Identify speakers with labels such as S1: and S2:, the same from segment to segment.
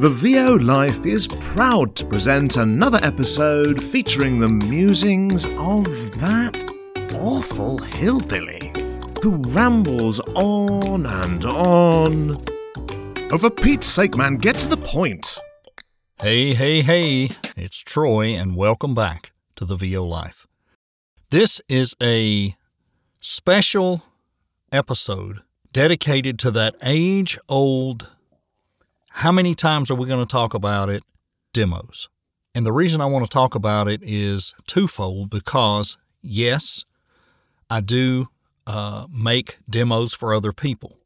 S1: The VO Life is proud to present another episode featuring the musings of that awful hillbilly who rambles on and on. Oh, for Pete's sake, man, get to the point.
S2: Hey, hey, hey, it's Troy, and welcome back to the VO Life. This is a special episode dedicated to that age old how many times are we going to talk about it? Demos. And the reason I want to talk about it is twofold because, yes, I do uh, make demos for other people.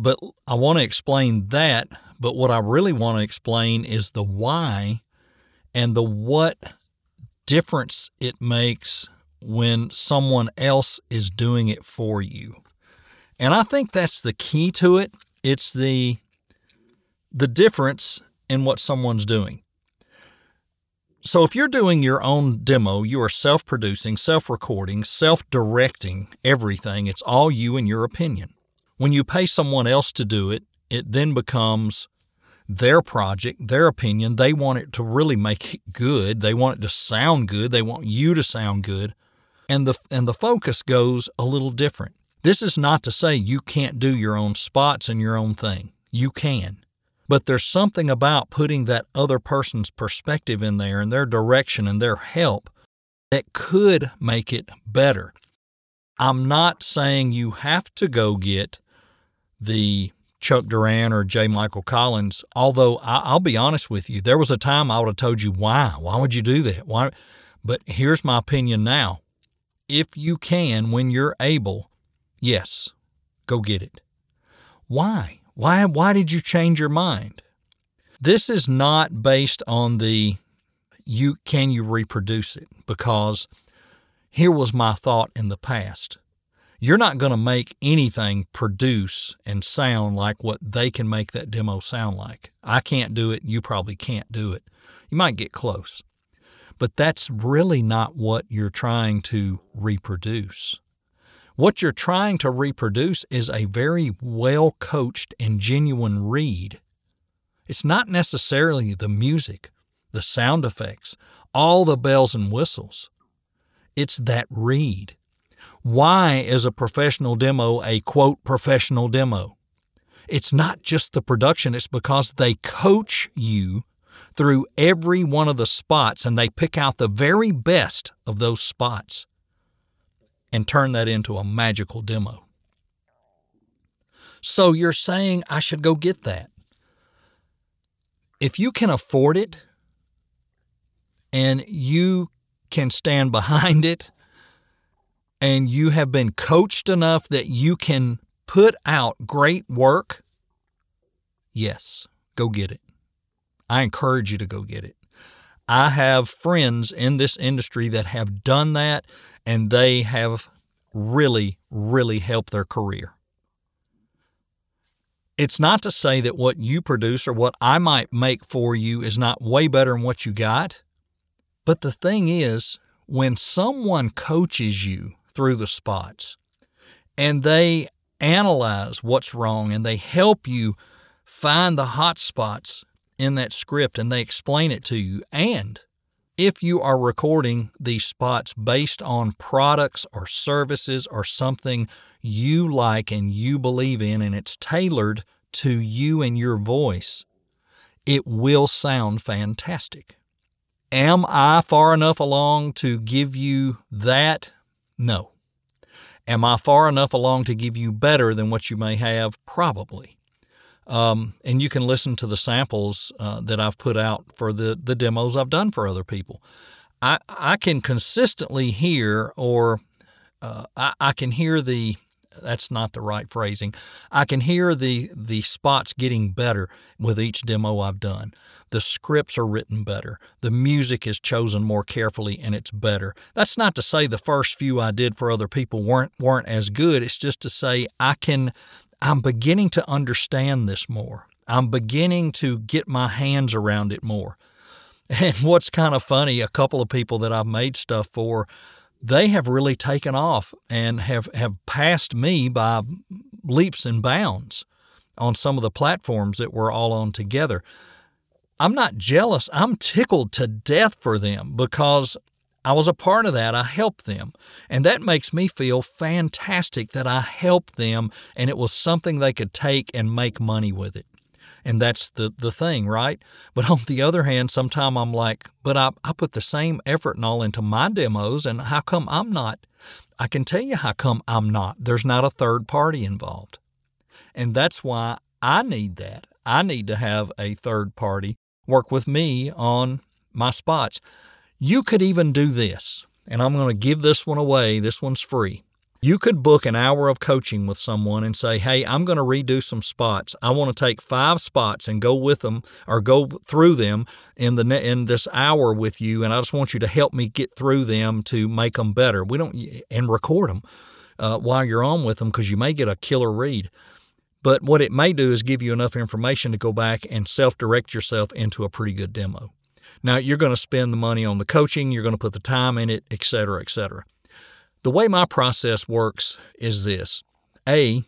S2: But I want to explain that. But what I really want to explain is the why and the what difference it makes when someone else is doing it for you. And I think that's the key to it. It's the the difference in what someone's doing. So, if you're doing your own demo, you are self producing, self recording, self directing everything. It's all you and your opinion. When you pay someone else to do it, it then becomes their project, their opinion. They want it to really make it good. They want it to sound good. They want you to sound good. And the, and the focus goes a little different. This is not to say you can't do your own spots and your own thing. You can. But there's something about putting that other person's perspective in there and their direction and their help that could make it better. I'm not saying you have to go get the Chuck Duran or J. Michael Collins, although I, will be honest with you, there was a time I would have told you why. Why would you do that? Why? But here's my opinion now. If you can, when you're able, yes, go get it. Why? Why, why did you change your mind? This is not based on the you can you reproduce it because here was my thought in the past. You're not going to make anything produce and sound like what they can make that demo sound like. I can't do it. You probably can't do it. You might get close. But that's really not what you're trying to reproduce. What you're trying to reproduce is a very well coached and genuine read. It's not necessarily the music, the sound effects, all the bells and whistles. It's that read. Why is a professional demo a quote professional demo? It's not just the production, it's because they coach you through every one of the spots and they pick out the very best of those spots and turn that into a magical demo. So you're saying I should go get that. If you can afford it and you can stand behind it and you have been coached enough that you can put out great work, yes, go get it. I encourage you to go get it. I have friends in this industry that have done that and they have really, really helped their career. It's not to say that what you produce or what I might make for you is not way better than what you got. But the thing is, when someone coaches you through the spots and they analyze what's wrong and they help you find the hot spots in that script and they explain it to you and if you are recording these spots based on products or services or something you like and you believe in, and it's tailored to you and your voice, it will sound fantastic. Am I far enough along to give you that? No. Am I far enough along to give you better than what you may have? Probably. Um, and you can listen to the samples uh, that I've put out for the, the demos I've done for other people. I, I can consistently hear, or uh, I, I can hear the that's not the right phrasing. I can hear the the spots getting better with each demo I've done. The scripts are written better. The music is chosen more carefully and it's better. That's not to say the first few I did for other people weren't weren't as good. It's just to say I can I'm beginning to understand this more. I'm beginning to get my hands around it more. And what's kind of funny, a couple of people that I've made stuff for, they have really taken off and have, have passed me by leaps and bounds. on some of the platforms that we're all on together. I'm not jealous. I'm tickled to death for them because I was a part of that. I helped them. And that makes me feel fantastic that I helped them and it was something they could take and make money with it. And that's the, the thing, right? But on the other hand, sometimes I'm like, but I, I put the same effort and all into my demos, and how come I'm not? I can tell you how come I'm not. There's not a third party involved. And that's why I need that. I need to have a third party work with me on my spots. You could even do this, and I'm going to give this one away. This one's free. You could book an hour of coaching with someone and say, Hey, I'm going to redo some spots. I want to take five spots and go with them or go through them in the in this hour with you. And I just want you to help me get through them to make them better. We don't and record them uh, while you're on with them because you may get a killer read. But what it may do is give you enough information to go back and self direct yourself into a pretty good demo. Now, you're going to spend the money on the coaching, you're going to put the time in it, et cetera, et cetera. The way my process works is this A,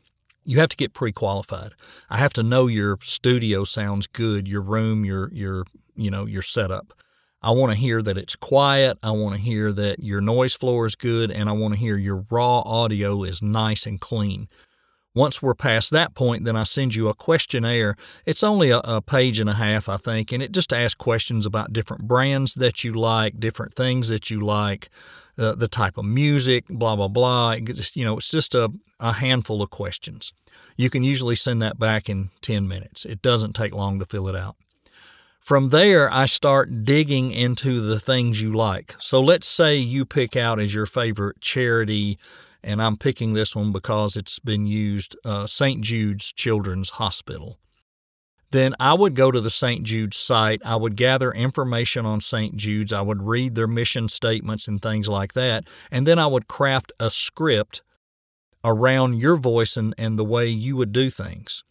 S2: you have to get pre-qualified. I have to know your studio sounds good, your room, your your you know, your setup. I want to hear that it's quiet. I want to hear that your noise floor is good and I want to hear your raw audio is nice and clean. Once we're past that point, then I send you a questionnaire. It's only a, a, page and a half, I think, and it just asks questions about different brands that you like, different things that you like, uh, the type of music, blah, blah, blah. It just, you know, it's just a, a handful of questions. You can usually send that back in 10 minutes. It doesn't take long to fill it out. From there, I start digging into the things you like. So let's say you pick out as your favorite charity and I'm picking this one because it's been used uh, St. Jude's Children's Hospital. Then I would go to the St. Jude's site. I would gather information on St. Jude's. I would read their mission statements and things like that. And then I would craft a script around your voice and, and the way you would do things.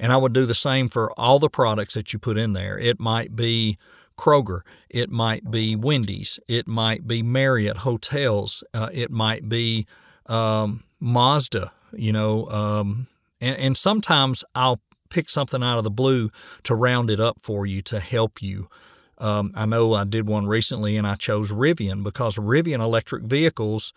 S2: And I would do the same for all the products that you put in there. It might be Kroger, it might be Wendy's, it might be Marriott hotels, uh, it might be um, Mazda, you know, um, and, and sometimes I'll pick something out of the blue to round it up for you to help you. Um, I know I did one recently and I chose Rivian because Rivian electric vehicles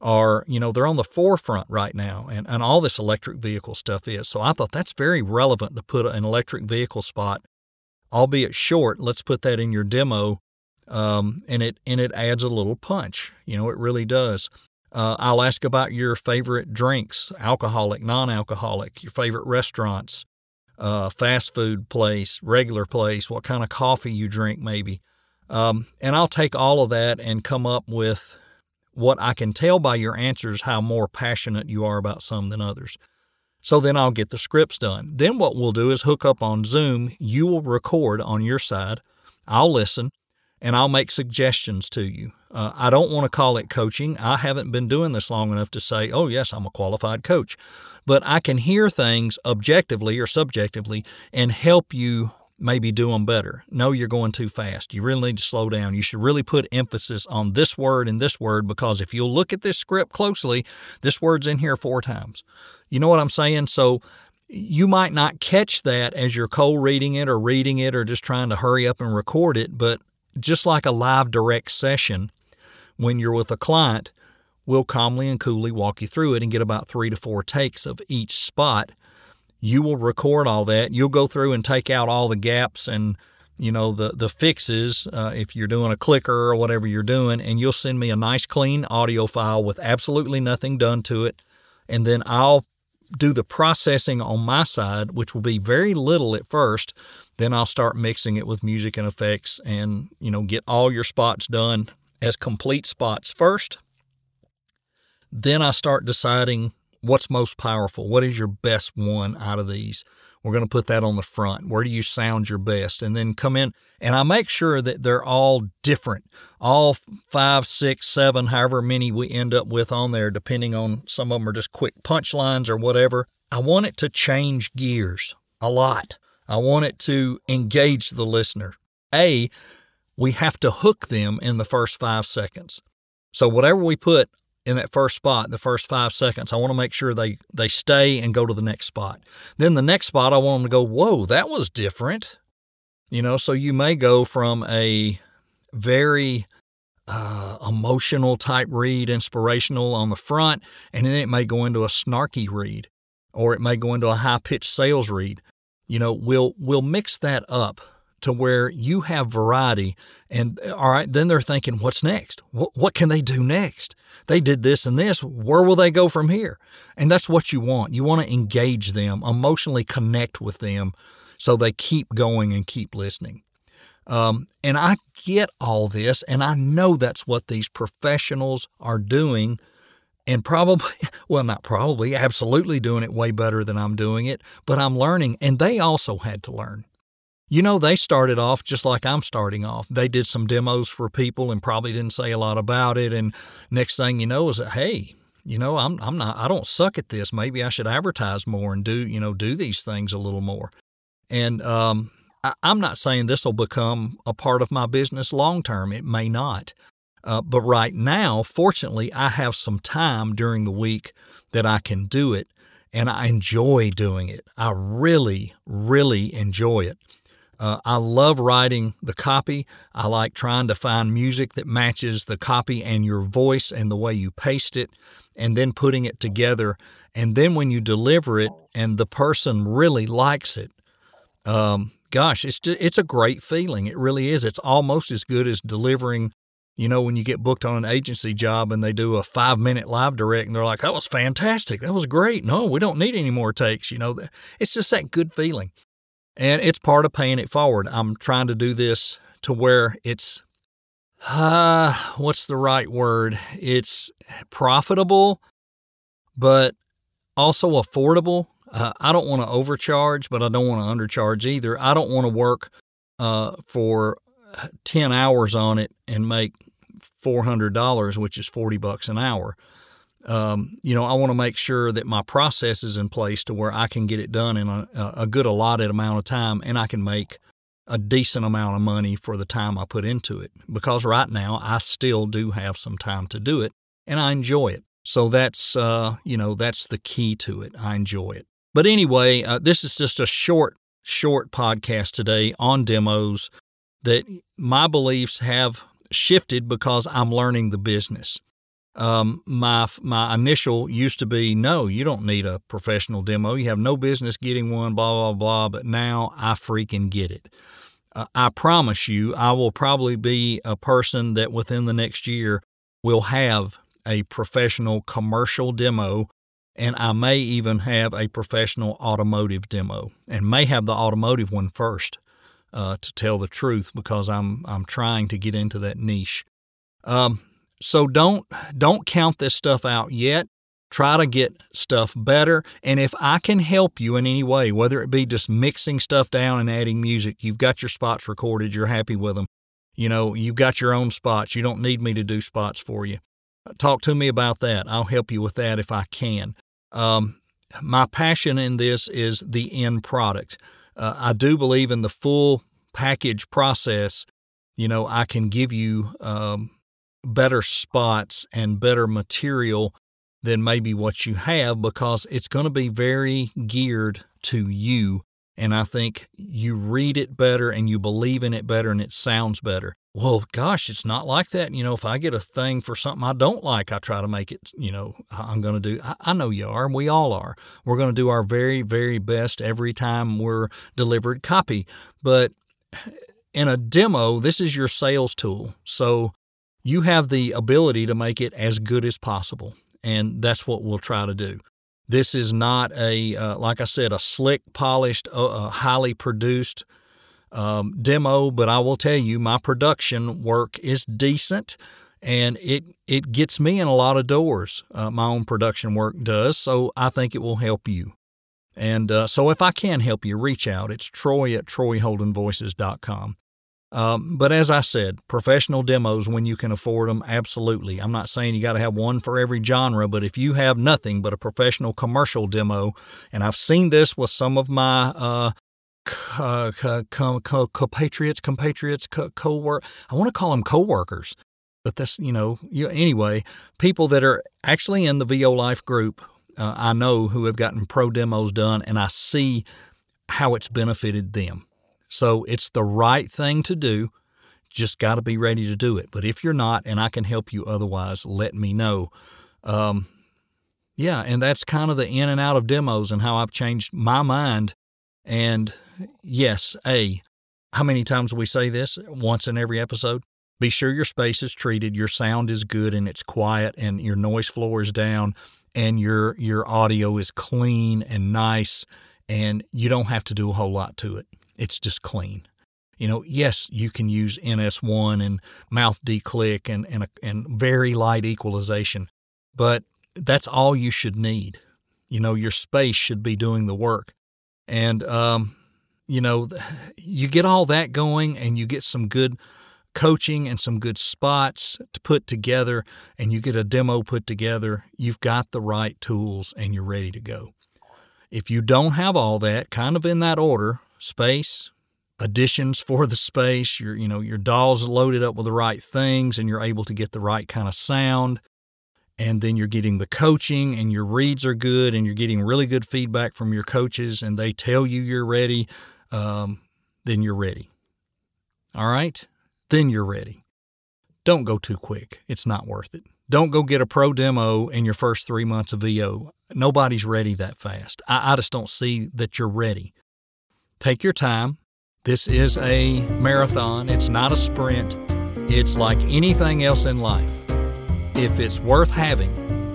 S2: are, you know, they're on the forefront right now and, and all this electric vehicle stuff is. So I thought that's very relevant to put an electric vehicle spot, albeit short. Let's put that in your demo. Um, and it and it adds a little punch. You know, it really does. Uh, I'll ask about your favorite drinks, alcoholic, non alcoholic, your favorite restaurants, uh, fast food place, regular place, what kind of coffee you drink, maybe. Um, and I'll take all of that and come up with what I can tell by your answers how more passionate you are about some than others. So then I'll get the scripts done. Then what we'll do is hook up on Zoom. You will record on your side. I'll listen and I'll make suggestions to you. Uh, I don't want to call it coaching. I haven't been doing this long enough to say, oh, yes, I'm a qualified coach. But I can hear things objectively or subjectively and help you maybe do them better. No, you're going too fast. You really need to slow down. You should really put emphasis on this word and this word because if you'll look at this script closely, this word's in here four times. You know what I'm saying? So you might not catch that as you're cold reading it or reading it or just trying to hurry up and record it, but just like a live direct session, when you're with a client, we'll calmly and coolly walk you through it and get about three to four takes of each spot. You will record all that. You'll go through and take out all the gaps and you know the the fixes uh, if you're doing a clicker or whatever you're doing, and you'll send me a nice clean audio file with absolutely nothing done to it, and then I'll do the processing on my side, which will be very little at first. Then I'll start mixing it with music and effects and, you know, get all your spots done as complete spots first. Then I start deciding what's most powerful. What is your best one out of these? We're going to put that on the front. Where do you sound your best? And then come in and I make sure that they're all different. All five, six, seven, however many we end up with on there, depending on some of them are just quick punchlines or whatever. I want it to change gears a lot. I want it to engage the listener. A, we have to hook them in the first five seconds. So whatever we put in that first spot, the first five seconds. I want to make sure they, they stay and go to the next spot. Then the next spot, I want them to go, whoa, that was different. You know, so you may go from a very uh, emotional type read, inspirational on the front, and then it may go into a snarky read, or it may go into a high pitched sales read. You know, we'll we'll mix that up to where you have variety, and all right, then they're thinking, what's next? What what can they do next? They did this and this. Where will they go from here? And that's what you want. You want to engage them, emotionally connect with them, so they keep going and keep listening. Um, and I get all this, and I know that's what these professionals are doing, and probably, well, not probably, absolutely doing it way better than I'm doing it, but I'm learning, and they also had to learn. You know, they started off just like I'm starting off. They did some demos for people and probably didn't say a lot about it. And next thing you know is that, hey, you know, I'm, I'm not, I don't suck at this. Maybe I should advertise more and do, you know, do these things a little more. And um, I'm not saying this will become a part of my business long term. It may not. Uh, but right now, fortunately, I have some time during the week that I can do it, and I enjoy doing it. I really, really enjoy it. Uh, I love writing the copy. I like trying to find music that matches the copy and your voice and the way you paste it, and then putting it together. And then when you deliver it and the person really likes it, um, gosh, it's it's a great feeling. It really is. It's almost as good as delivering. You know, when you get booked on an agency job and they do a five minute live direct and they're like, that was fantastic. That was great. No, we don't need any more takes. You know, it's just that good feeling. And it's part of paying it forward. I'm trying to do this to where it's, uh, what's the right word? It's profitable, but also affordable uh, I don't want to overcharge, but I don't want to undercharge either. I don't want to work uh, for 10 hours on it and make $400, which is 40 bucks an hour. Um, you know, I want to make sure that my process is in place to where I can get it done in a, a good allotted amount of time and I can make a decent amount of money for the time I put into it. Because right now I still do have some time to do it and I enjoy it. So that's, uh, you know, that's the key to it. I enjoy it. But anyway, uh, this is just a short, short podcast today on demos that my beliefs have shifted because I'm learning the business. Um, my my initial used to be no, you don't need a professional demo. You have no business getting one. Blah blah blah. But now I freaking get it. Uh, I promise you, I will probably be a person that within the next year will have a professional commercial demo and I may even have a professional automotive demo and may have the automotive one first uh, to tell the truth because I'm I'm trying to get into that niche. Um, so don't don't count this stuff out yet. Try to get stuff better, and if I can help you in any way, whether it be just mixing stuff down and adding music, you've got your spots recorded, you're happy with them. You know, you've got your own spots. You don't need me to do spots for you. Talk to me about that. I'll help you with that if I can. Um, my passion in this is the end product. Uh, I do believe in the full package process. You know, I can give you um, better spots and better material than maybe what you have because it's going to be very geared to you. And I think you read it better and you believe in it better and it sounds better well, gosh, it's not like that. You know, if I get a thing for something I don't like, I try to make it, you know, I'm going to do, I, I, know you are. We all are. We're going to do our very, very best every time we're delivered copy. But in a demo, this is your sales tool. So you have the ability to make it as good as possible. And that's what we'll try to do. This is not a, uh, like I said, a slick, polished, uh, uh highly produced um, demo, but I will tell you, my production work is decent and it it gets me in a lot of doors. Uh, my own production work does, so I think it will help you. And uh, so if I can help you, reach out. It's Troy at TroyHoldenVoices.com. Um, but as I said, professional demos when you can afford them, absolutely. I'm not saying you got to have one for every genre, but if you have nothing but a professional commercial demo, and I've seen this with some of my uh, uh, co- co- co- compatriots, compatriots, co- co-work. I want to call them co-workers. But that's, you know, you, anyway, people that are actually in the VO Life group, uh, I know who have gotten pro demos done, and I see how it's benefited them. So it's the right thing to do. Just got to be ready to do it. But if you're not, and I can help you otherwise, let me know. Um, yeah, and that's kind of the in and out of demos and how I've changed my mind. And yes, A, how many times we say this? Once in every episode. Be sure your space is treated, your sound is good and it's quiet and your noise floor is down and your your audio is clean and nice and you don't have to do a whole lot to it. It's just clean. You know, yes, you can use NS1 and mouth declick and and, a, and very light equalization, but that's all you should need. You know, your space should be doing the work. And um, you know, you get all that going and you get some good coaching and some good spots to put together and you get a demo put together, you've got the right tools and you're ready to go. If you don't have all that, kind of in that order, space, additions for the space, your you know, your DAW's loaded up with the right things and you're able to get the right kind of sound, and then you're getting the coaching and your reads are good and you're getting really good feedback from your coaches and they tell you you're ready, um, then you're ready. All right? then you're ready. Don't go too quick. It's not worth it. Don't go get a pro demo in your first three months of VO. Nobody's ready that fast. I, I just don't see that you're ready. Take your time. This is a marathon, it's not a sprint. It's like anything else in life. If it's worth having,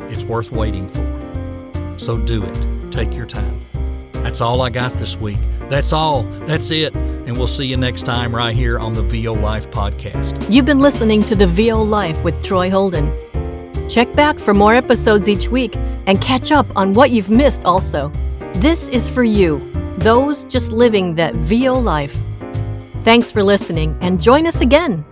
S2: it's worth waiting for. So do it. Take your time. That's all I got this week. That's all. That's it. And we'll see you next time right here on the VO Life podcast.
S3: You've been listening to the VO Life with Troy Holden. Check back for more episodes each week and catch up on what you've missed also. This is for you, those just living that VO life. Thanks for listening and join us again.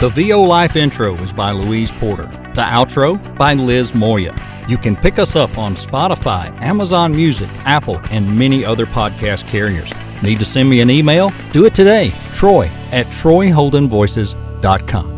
S2: The VO Life intro is by Louise Porter. The outro by Liz Moya. You can pick us up on Spotify, Amazon Music, Apple, and many other podcast carriers. Need to send me an email? Do it today. Troy at troyholdenvoices.com.